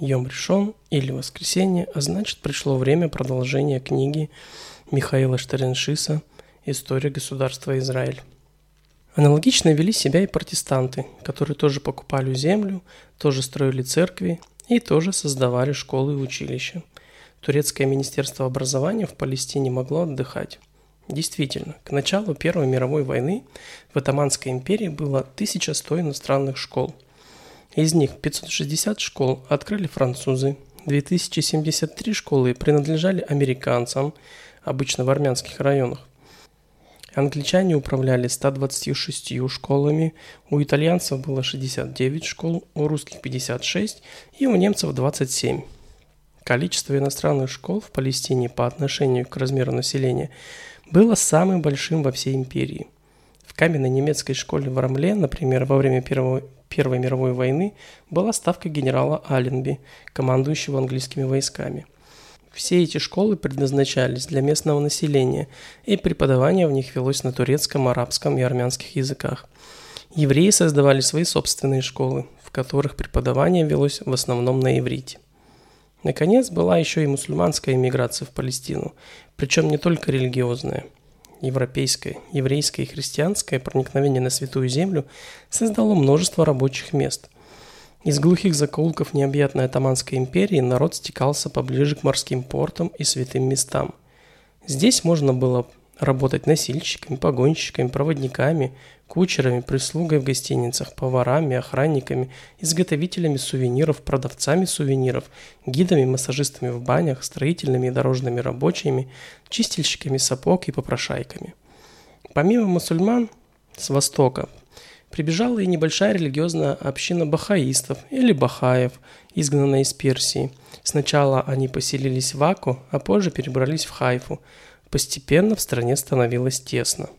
Йом решен или воскресенье, а значит пришло время продолжения книги Михаила Штереншиса «История государства Израиль». Аналогично вели себя и протестанты, которые тоже покупали землю, тоже строили церкви и тоже создавали школы и училища. Турецкое министерство образования в Палестине могло отдыхать. Действительно, к началу Первой мировой войны в Атаманской империи было 1100 иностранных школ. Из них 560 школ открыли французы, 2073 школы принадлежали американцам, обычно в армянских районах. Англичане управляли 126 школами, у итальянцев было 69 школ, у русских 56 и у немцев 27. Количество иностранных школ в Палестине по отношению к размеру населения было самым большим во всей империи. В каменной немецкой школе в Рамле, например, во время Первой, Первой мировой войны была ставка генерала Алленби, командующего английскими войсками. Все эти школы предназначались для местного населения, и преподавание в них велось на турецком, арабском и армянских языках. Евреи создавали свои собственные школы, в которых преподавание велось в основном на иврите. Наконец, была еще и мусульманская иммиграция в Палестину, причем не только религиозная. Европейское, еврейское и христианское проникновение на Святую Землю создало множество рабочих мест. Из глухих закоулков необъятной Атаманской империи народ стекался поближе к морским портам и святым местам. Здесь можно было работать носильщиками, погонщиками, проводниками, кучерами, прислугой в гостиницах, поварами, охранниками, изготовителями сувениров, продавцами сувениров, гидами, массажистами в банях, строительными и дорожными рабочими, чистильщиками сапог и попрошайками. Помимо мусульман с востока прибежала и небольшая религиозная община бахаистов или бахаев, изгнанная из Персии. Сначала они поселились в Аку, а позже перебрались в Хайфу – Постепенно в стране становилось тесно.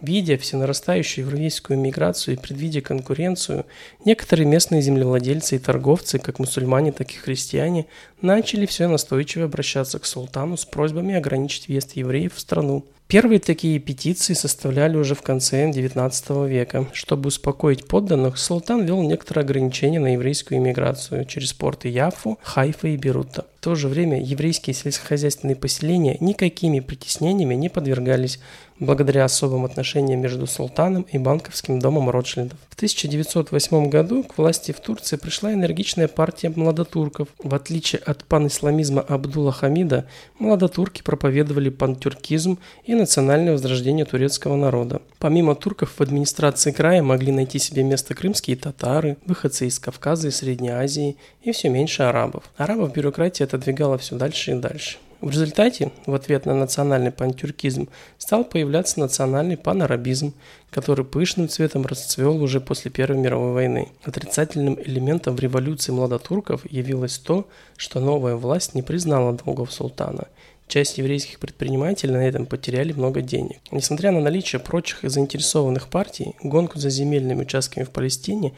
Видя всенарастающую еврейскую миграцию и предвидя конкуренцию, некоторые местные землевладельцы и торговцы, как мусульмане, так и христиане, начали все настойчиво обращаться к султану с просьбами ограничить въезд евреев в страну. Первые такие петиции составляли уже в конце XIX века. Чтобы успокоить подданных, султан ввел некоторые ограничения на еврейскую иммиграцию через порты Яфу, Хайфа и Берута. В то же время еврейские сельскохозяйственные поселения никакими притеснениями не подвергались, благодаря особым отношениям между султаном и банковским домом Ротшильдов. В 1908 году к власти в Турции пришла энергичная партия младотурков. В отличие от панисламизма Абдулла Хамида, младотурки проповедовали пантюркизм и национальное возрождение турецкого народа. Помимо турков в администрации края могли найти себе место крымские татары, выходцы из Кавказа и Средней Азии и все меньше арабов. Арабов бюрократия отодвигала все дальше и дальше. В результате, в ответ на национальный пантюркизм, стал появляться национальный панарабизм, который пышным цветом расцвел уже после Первой мировой войны. Отрицательным элементом в революции младотурков явилось то, что новая власть не признала долгов султана. Часть еврейских предпринимателей на этом потеряли много денег. Несмотря на наличие прочих заинтересованных партий, гонку за земельными участками в Палестине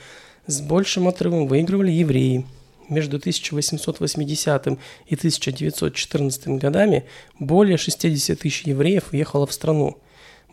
с большим отрывом выигрывали евреи, между 1880 и 1914 годами более 60 тысяч евреев уехало в страну.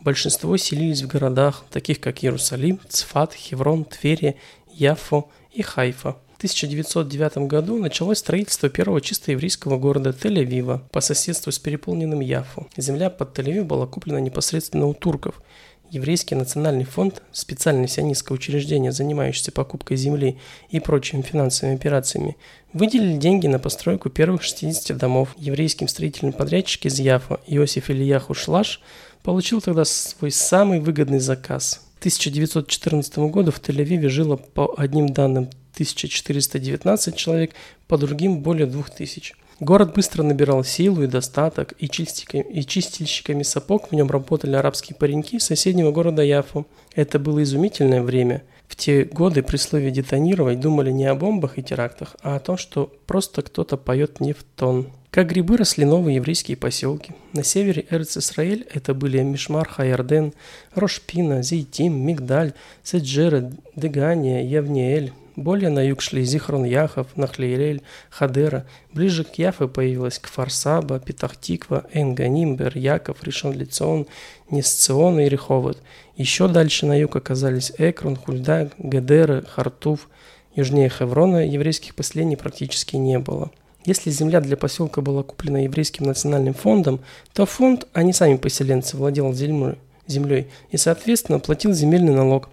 Большинство селились в городах, таких как Иерусалим, Цфат, Хеврон, Тверия, Яфо и Хайфа. В 1909 году началось строительство первого чисто еврейского города Тель-Авива по соседству с переполненным Яфо. Земля под Тель-Авив была куплена непосредственно у турков – Еврейский национальный фонд, специальное сионистское учреждение, занимающееся покупкой земли и прочими финансовыми операциями, выделили деньги на постройку первых 60 домов. Еврейским строительным подрядчик из Яфа Иосиф Ильяху Шлаш получил тогда свой самый выгодный заказ. К 1914 году в Тель-Авиве жило по одним данным 1419 человек, по другим более 2000. Город быстро набирал силу и достаток, и, и чистильщиками сапог в нем работали арабские пареньки соседнего города Яфу. Это было изумительное время. В те годы при слове «детонировать» думали не о бомбах и терактах, а о том, что просто кто-то поет не в тон. Как грибы росли новые еврейские поселки. На севере Эрц-Исраэль это были Мишмар, Хаярден, Рошпина, Зейтим, Мигдаль, Седжера, Дегания, Явниэль, более на юг шли Зихрон Яхов, Нахлейлель, Хадера. Ближе к Яфе появилась Кфарсаба, Петахтиква, Энганим, Бер, Яков, Ришон Лицион, Несцион и Реховод. Еще дальше на юг оказались Экрон, Хульдаг, Гедера, Хартув. Южнее Хеврона еврейских поселений практически не было. Если земля для поселка была куплена еврейским национальным фондом, то фонд, а не сами поселенцы, владел землей и, соответственно, платил земельный налог.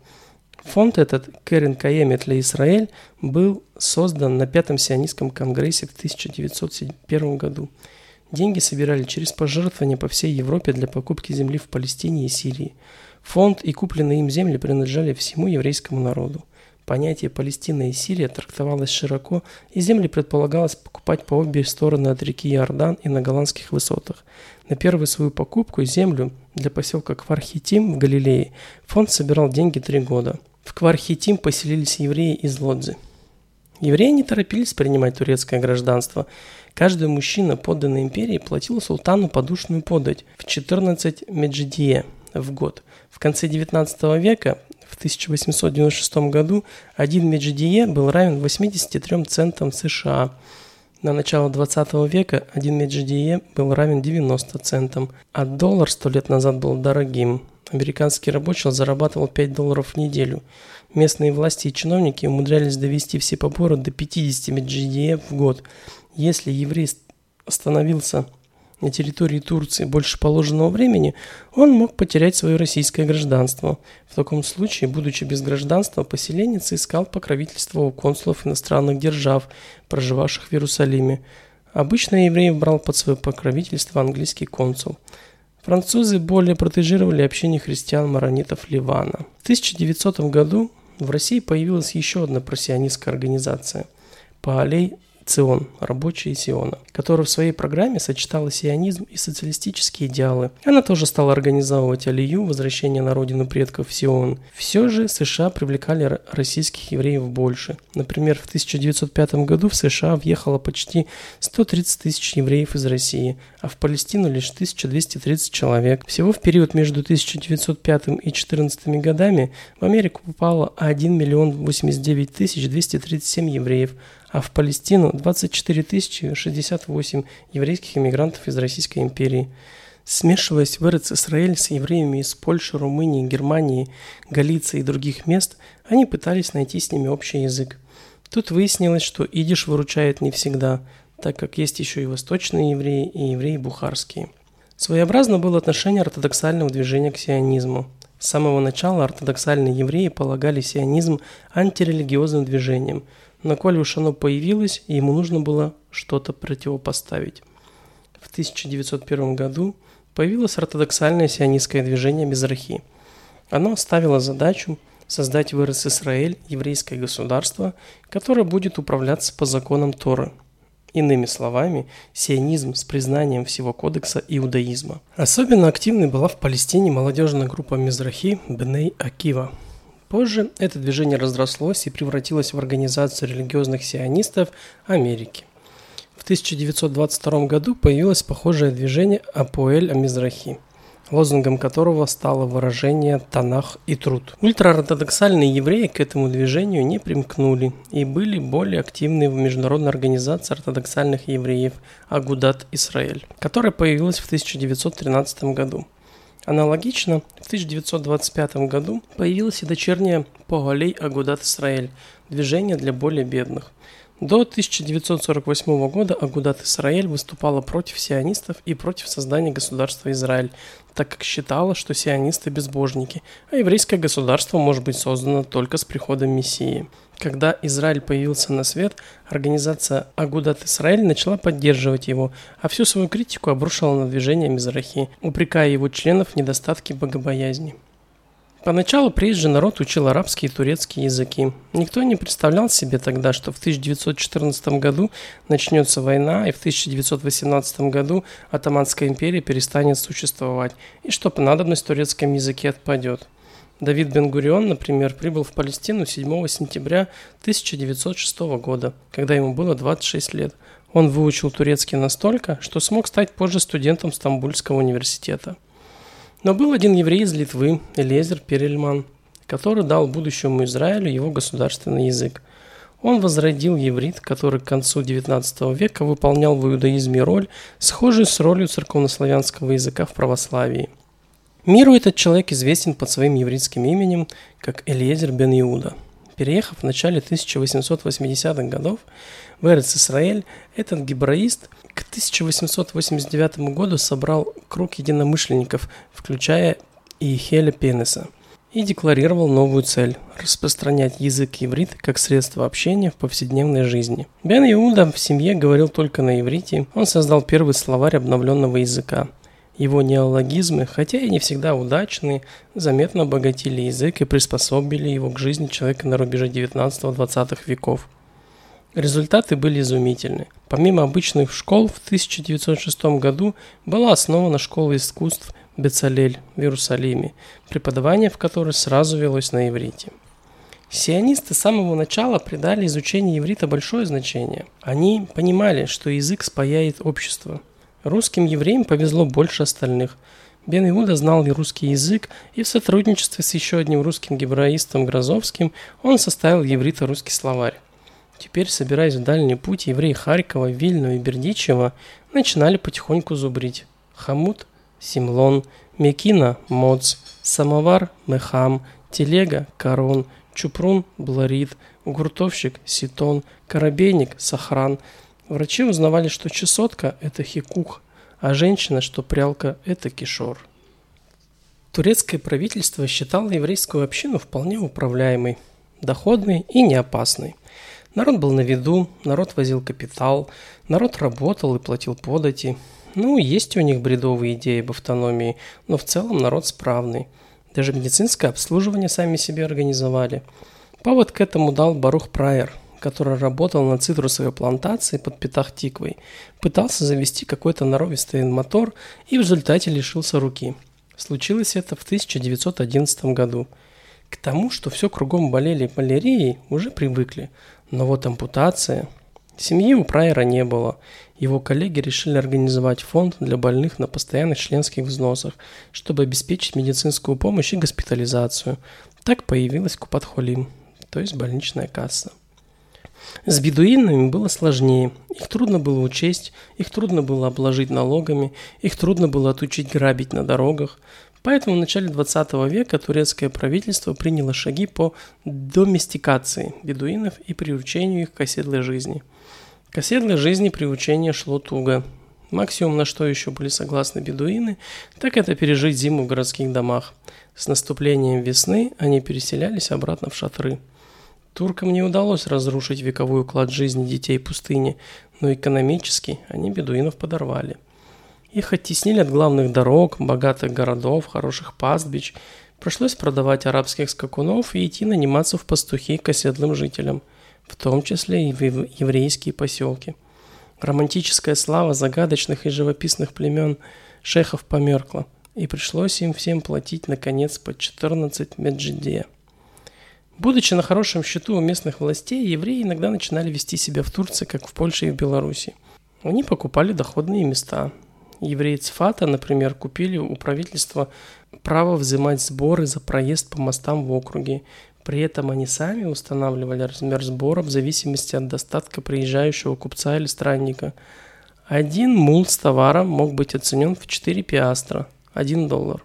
Фонд этот, Керен Каемет для Израиль, был создан на Пятом сионистском конгрессе в 1901 году. Деньги собирали через пожертвования по всей Европе для покупки земли в Палестине и Сирии. Фонд и купленные им земли принадлежали всему еврейскому народу. Понятие Палестина и Сирия трактовалось широко, и земли предполагалось покупать по обе стороны от реки Иордан и на голландских высотах. На первую свою покупку землю для поселка Квархитим в Галилее фонд собирал деньги три года. В Квархитим поселились евреи из Лодзи. Евреи не торопились принимать турецкое гражданство. Каждый мужчина, подданный империи, платил султану подушную подать в 14 меджидие в год. В конце 19 века в 1896 году один меджидие был равен 83 центам США. На начало 20 века один меджидие был равен 90 центам, а доллар сто лет назад был дорогим. Американский рабочий зарабатывал 5 долларов в неделю. Местные власти и чиновники умудрялись довести все поборы до 50 меджидие в год. Если еврей остановился на территории Турции больше положенного времени, он мог потерять свое российское гражданство. В таком случае, будучи без гражданства, поселенец искал покровительство у консулов иностранных держав, проживавших в Иерусалиме. Обычно евреев брал под свое покровительство английский консул. Французы более протежировали общение христиан-маронитов Ливана. В 1900 году в России появилась еще одна просионистская организация – Паалей ЦИОН, рабочие Сиона, которая в своей программе сочетала сионизм и социалистические идеалы. Она тоже стала организовывать алию, возвращение на родину предков Сион. Все же США привлекали российских евреев больше. Например, в 1905 году в США въехало почти 130 тысяч евреев из России, а в Палестину лишь 1230 человек. Всего в период между 1905 и 2014 годами в Америку попало 1 миллион 89 тысяч 237 евреев, а в Палестину 24 068 еврейских иммигрантов из Российской империи. Смешиваясь в Эрец Израиль с евреями из Польши, Румынии, Германии, Галиции и других мест, они пытались найти с ними общий язык. Тут выяснилось, что идиш выручает не всегда, так как есть еще и восточные евреи, и евреи бухарские. Своеобразно было отношение ортодоксального движения к сионизму. С самого начала ортодоксальные евреи полагали сионизм антирелигиозным движением – но коли уж оно появилось, ему нужно было что-то противопоставить. В 1901 году появилось ортодоксальное сионистское движение Мизрахи. Оно ставило задачу создать в РС-Израиль еврейское государство, которое будет управляться по законам Торы. Иными словами, сионизм с признанием всего кодекса иудаизма. Особенно активной была в Палестине молодежная группа Мизрахи Беней Акива – Позже это движение разрослось и превратилось в организацию религиозных сионистов Америки. В 1922 году появилось похожее движение Апоэль Амизрахи, лозунгом которого стало выражение «Танах и труд». Ультраортодоксальные евреи к этому движению не примкнули и были более активны в международной организации ортодоксальных евреев Агудат Исраэль, которая появилась в 1913 году. Аналогично, в 1925 году появилась и дочерняя Погалей Агудат Исраэль – движение для более бедных. До 1948 года Агудат Исраэль выступала против сионистов и против создания государства Израиль, так как считала, что сионисты – безбожники, а еврейское государство может быть создано только с приходом Мессии. Когда Израиль появился на свет, организация Агудат Израиль начала поддерживать его, а всю свою критику обрушила на движение Мизрахи, упрекая его членов в недостатке богобоязни. Поначалу приезжий народ учил арабский и турецкий языки. Никто не представлял себе тогда, что в 1914 году начнется война, и в 1918 году Атаманская империя перестанет существовать, и что надобность в турецком языке отпадет. Давид Бен-Гурион, например, прибыл в Палестину 7 сентября 1906 года, когда ему было 26 лет. Он выучил турецкий настолько, что смог стать позже студентом Стамбульского университета. Но был один еврей из Литвы, Элезер Перельман, который дал будущему Израилю его государственный язык. Он возродил еврит, который к концу XIX века выполнял в иудаизме роль, схожую с ролью церковнославянского языка в православии – Миру этот человек известен под своим еврейским именем как Элиезер бен Иуда. Переехав в начале 1880-х годов в Эрец-Исраэль, этот гибраист к 1889 году собрал круг единомышленников, включая и Хеля Пенеса, и декларировал новую цель – распространять язык иврит как средство общения в повседневной жизни. Бен Иуда в семье говорил только на иврите, он создал первый словарь обновленного языка – его неологизмы, хотя и не всегда удачные, заметно обогатили язык и приспособили его к жизни человека на рубеже 19-20 веков. Результаты были изумительны. Помимо обычных школ, в 1906 году была основана школа искусств Бецалель в Иерусалиме, преподавание в которой сразу велось на иврите. Сионисты с самого начала придали изучению иврита большое значение. Они понимали, что язык спаяет общество – Русским евреям повезло больше остальных. Бен Иуда знал русский язык, и в сотрудничестве с еще одним русским гебраистом Грозовским он составил еврито-русский словарь. Теперь, собираясь в дальний путь, евреи Харькова, Вильна и Бердичева начинали потихоньку зубрить. Хамут – Симлон, Мекина – Моц, Самовар – Мехам, Телега – Корон, Чупрун – Бларит, Гуртовщик – Ситон, Коробейник – Сахран – Врачи узнавали, что чесотка – это хикух, а женщина, что прялка – это кишор. Турецкое правительство считало еврейскую общину вполне управляемой, доходной и неопасной. Народ был на виду, народ возил капитал, народ работал и платил подати. Ну, есть у них бредовые идеи об автономии, но в целом народ справный. Даже медицинское обслуживание сами себе организовали. Повод к этому дал Барух Прайер, который работал на цитрусовой плантации под Петах-Тиквой, пытался завести какой-то норовистый мотор и в результате лишился руки. Случилось это в 1911 году. К тому, что все кругом болели малярией, уже привыкли. Но вот ампутация... Семьи у Прайера не было. Его коллеги решили организовать фонд для больных на постоянных членских взносах, чтобы обеспечить медицинскую помощь и госпитализацию. Так появилась Купатхолим, то есть больничная касса. С бедуинами было сложнее. Их трудно было учесть, их трудно было обложить налогами, их трудно было отучить грабить на дорогах. Поэтому в начале 20 века турецкое правительство приняло шаги по доместикации бедуинов и приучению их к оседлой жизни. К оседлой жизни приучение шло туго. Максимум, на что еще были согласны бедуины, так это пережить зиму в городских домах. С наступлением весны они переселялись обратно в шатры – Туркам не удалось разрушить вековой уклад жизни детей пустыни, но экономически они бедуинов подорвали. Их оттеснили от главных дорог, богатых городов, хороших пастбищ. Пришлось продавать арабских скакунов и идти наниматься в пастухи к оседлым жителям, в том числе и в еврейские поселки. Романтическая слава загадочных и живописных племен шехов померкла, и пришлось им всем платить, наконец, по 14 меджидея. Будучи на хорошем счету у местных властей, евреи иногда начинали вести себя в Турции, как в Польше и в Беларуси. Они покупали доходные места. Евреи Цфата, например, купили у правительства право взимать сборы за проезд по мостам в округе. При этом они сами устанавливали размер сбора в зависимости от достатка приезжающего купца или странника. Один мул с товаром мог быть оценен в 4 пиастра, 1 доллар.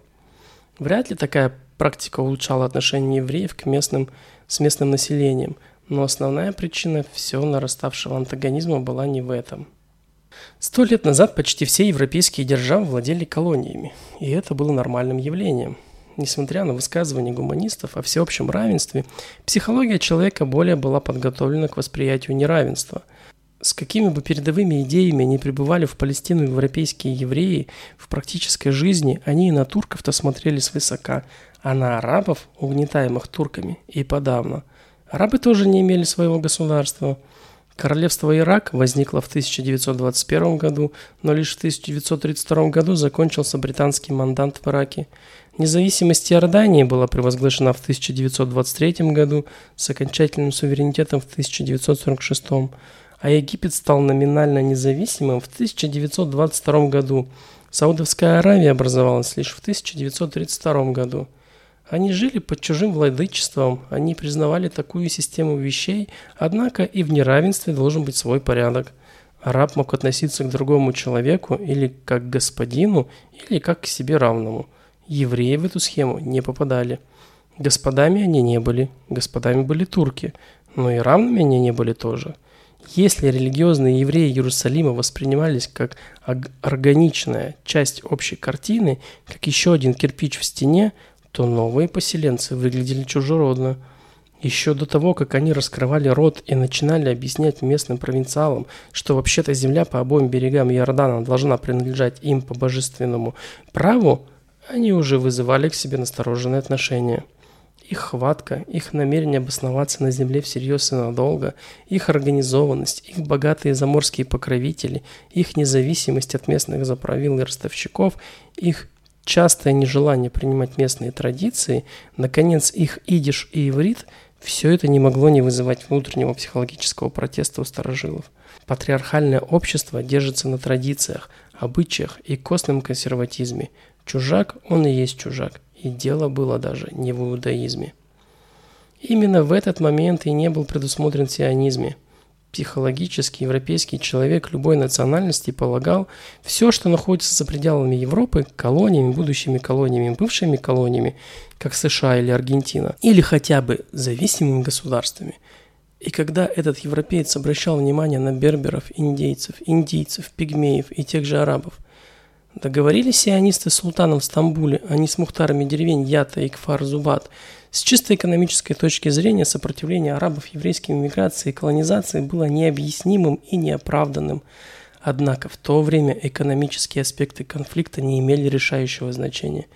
Вряд ли такая практика улучшала отношение евреев к местным, с местным населением, но основная причина всего нараставшего антагонизма была не в этом. Сто лет назад почти все европейские державы владели колониями, и это было нормальным явлением. Несмотря на высказывания гуманистов о всеобщем равенстве, психология человека более была подготовлена к восприятию неравенства – с какими бы передовыми идеями ни пребывали в Палестину европейские евреи, в практической жизни они и на турков-то смотрели свысока, а на арабов, угнетаемых турками, и подавно. Арабы тоже не имели своего государства. Королевство Ирак возникло в 1921 году, но лишь в 1932 году закончился британский мандат в Ираке. Независимость Иордании была провозглашена в 1923 году с окончательным суверенитетом в 1946 году а Египет стал номинально независимым в 1922 году. Саудовская Аравия образовалась лишь в 1932 году. Они жили под чужим владычеством, они признавали такую систему вещей, однако и в неравенстве должен быть свой порядок. Араб мог относиться к другому человеку или как к господину, или как к себе равному. Евреи в эту схему не попадали. Господами они не были, господами были турки, но и равными они не были тоже. Если религиозные евреи Иерусалима воспринимались как органичная часть общей картины, как еще один кирпич в стене, то новые поселенцы выглядели чужеродно. Еще до того, как они раскрывали рот и начинали объяснять местным провинциалам, что вообще-то земля по обоим берегам Иордана должна принадлежать им по божественному праву, они уже вызывали к себе настороженные отношения. Их хватка, их намерение обосноваться на земле всерьез и надолго, их организованность, их богатые заморские покровители, их независимость от местных заправил и ростовщиков, их частое нежелание принимать местные традиции, наконец, их идиш и иврит – все это не могло не вызывать внутреннего психологического протеста у старожилов. Патриархальное общество держится на традициях, обычаях и костном консерватизме. Чужак, он и есть чужак. И дело было даже не в иудаизме. Именно в этот момент и не был предусмотрен сионизме. Психологически европейский человек любой национальности полагал, все, что находится за пределами Европы, колониями, будущими колониями, бывшими колониями, как США или Аргентина, или хотя бы зависимыми государствами. И когда этот европеец обращал внимание на берберов, индейцев, индийцев, пигмеев и тех же арабов – Договорились сионисты с султаном в Стамбуле, а не с мухтарами деревень Ята и Кфар-Зубат. С чисто экономической точки зрения сопротивление арабов еврейской миграции и колонизации было необъяснимым и неоправданным. Однако в то время экономические аспекты конфликта не имели решающего значения.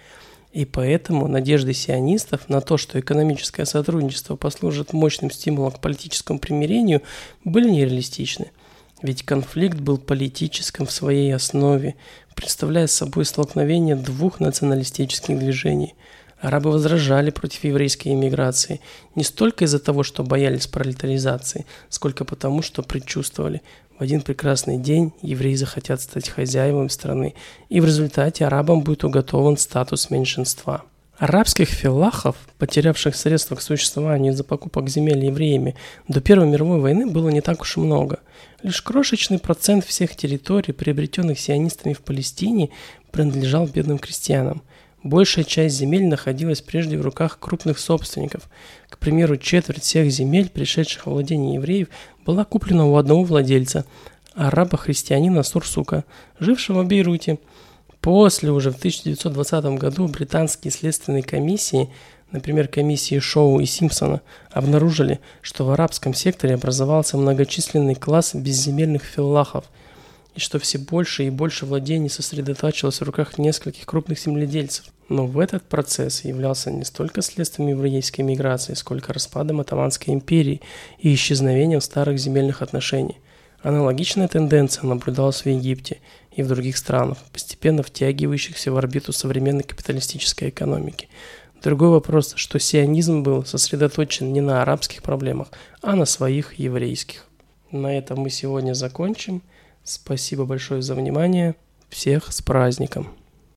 И поэтому надежды сионистов на то, что экономическое сотрудничество послужит мощным стимулом к политическому примирению, были нереалистичны – ведь конфликт был политическим в своей основе, представляя собой столкновение двух националистических движений. Арабы возражали против еврейской иммиграции не столько из-за того, что боялись пролетаризации, сколько потому, что предчувствовали, в один прекрасный день евреи захотят стать хозяевами страны, и в результате арабам будет уготован статус меньшинства. Арабских филлахов, потерявших средства к существованию из-за покупок земель евреями, до Первой мировой войны было не так уж и много. Лишь крошечный процент всех территорий, приобретенных сионистами в Палестине, принадлежал бедным крестьянам. Большая часть земель находилась прежде в руках крупных собственников. К примеру, четверть всех земель, пришедших во владение евреев, была куплена у одного владельца, араба-христианина Сурсука, жившего в Бейруте – После, уже в 1920 году, британские следственные комиссии, например, комиссии Шоу и Симпсона, обнаружили, что в арабском секторе образовался многочисленный класс безземельных филлахов, и что все больше и больше владений сосредотачивалось в руках нескольких крупных земледельцев. Но в этот процесс являлся не столько следствием еврейской миграции, сколько распадом Атаманской империи и исчезновением старых земельных отношений – Аналогичная тенденция наблюдалась в Египте и в других странах, постепенно втягивающихся в орбиту современной капиталистической экономики. Другой вопрос, что сионизм был сосредоточен не на арабских проблемах, а на своих еврейских. На этом мы сегодня закончим. Спасибо большое за внимание. Всех с праздником!